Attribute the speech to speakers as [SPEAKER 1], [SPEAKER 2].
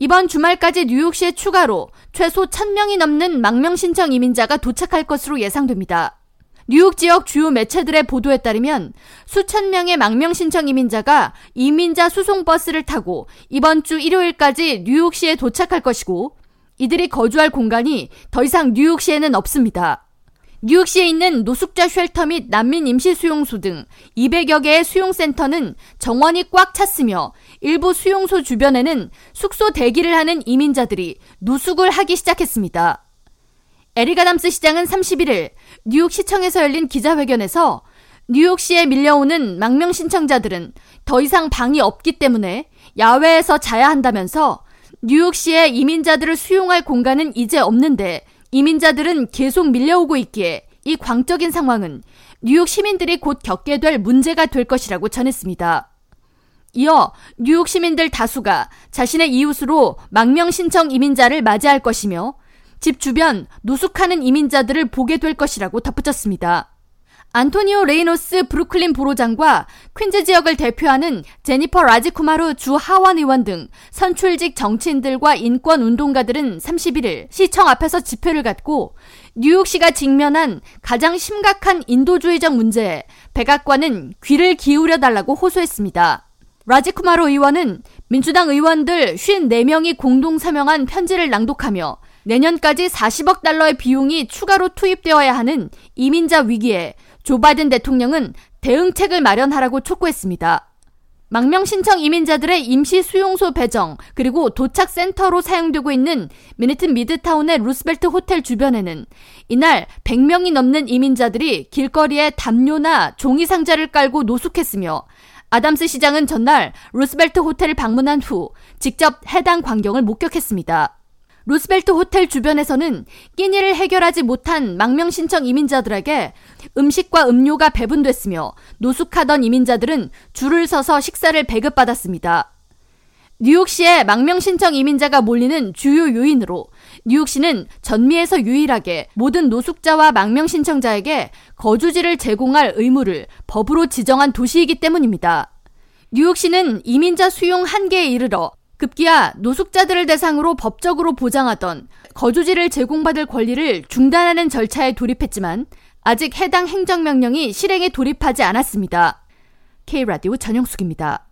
[SPEAKER 1] 이번 주말까지 뉴욕시에 추가로 최소 1000명이 넘는 망명 신청 이민자가 도착할 것으로 예상됩니다. 뉴욕 지역 주요 매체들의 보도에 따르면 수천 명의 망명 신청 이민자가 이민자 수송 버스를 타고 이번 주 일요일까지 뉴욕시에 도착할 것이고 이들이 거주할 공간이 더 이상 뉴욕시에는 없습니다. 뉴욕시에 있는 노숙자 쉘터 및 난민 임시 수용소 등 200여 개의 수용센터는 정원이 꽉 찼으며 일부 수용소 주변에는 숙소 대기를 하는 이민자들이 누숙을 하기 시작했습니다. 에리가담스 시장은 31일 뉴욕시청에서 열린 기자회견에서 뉴욕시에 밀려오는 망명 신청자들은 더 이상 방이 없기 때문에 야외에서 자야 한다면서 뉴욕시에 이민자들을 수용할 공간은 이제 없는데 이민자들은 계속 밀려오고 있기에 이 광적인 상황은 뉴욕 시민들이 곧 겪게 될 문제가 될 것이라고 전했습니다. 이어 뉴욕 시민들 다수가 자신의 이웃으로 망명 신청 이민자를 맞이할 것이며 집 주변 노숙하는 이민자들을 보게 될 것이라고 덧붙였습니다. 안토니오 레이노소 브루클린 보로장과 퀸즈 지역을 대표하는 제니퍼 라지쿠마르 주 하원 의원 등 선출직 정치인들과 인권 운동가들은 31일 시청 앞에서 집회를 갖고 뉴욕시가 직면한 가장 심각한 인도주의적 문제에 백악관은 귀를 기울여 달라고 호소했습니다. 라지쿠마르 의원은 민주당 의원들 54명이 공동 서명한 편지를 낭독하며 내년까지 40억 달러의 비용이 추가로 투입되어야 하는 이민자 위기에 조 바이든 대통령은 대응책을 마련하라고 촉구했습니다. 망명 신청 이민자들의 임시 수용소 배정 그리고 도착 센터로 사용되고 있는 맨해튼 미드타운의 루스벨트 호텔 주변에는 이날 100명이 넘는 이민자들이 길거리에 담요나 종이 상자를 깔고 노숙했으며 아담스 시장은 전날 루스벨트 호텔을 방문한 후 직접 해당 광경을 목격했습니다. 루스벨트 호텔 주변에서는 끼니를 해결하지 못한 망명 신청 이민자들에게 음식과 음료가 배분됐으며 노숙하던 이민자들은 줄을 서서 식사를 배급받았습니다. 뉴욕시에 망명 신청 이민자가 몰리는 주요 요인으로 뉴욕시는 전미에서 유일하게 모든 노숙자와 망명 신청자에게 거주지를 제공할 의무를 법으로 지정한 도시이기 때문입니다. 뉴욕시는 이민자 수용 한계에 이르러 급기야 노숙자들을 대상으로 법적으로 보장하던 거주지를 제공받을 권리를 중단하는 절차에 돌입했지만 아직 해당 행정명령이 실행에 돌입하지 않았습니다. K라디오 전영숙입니다.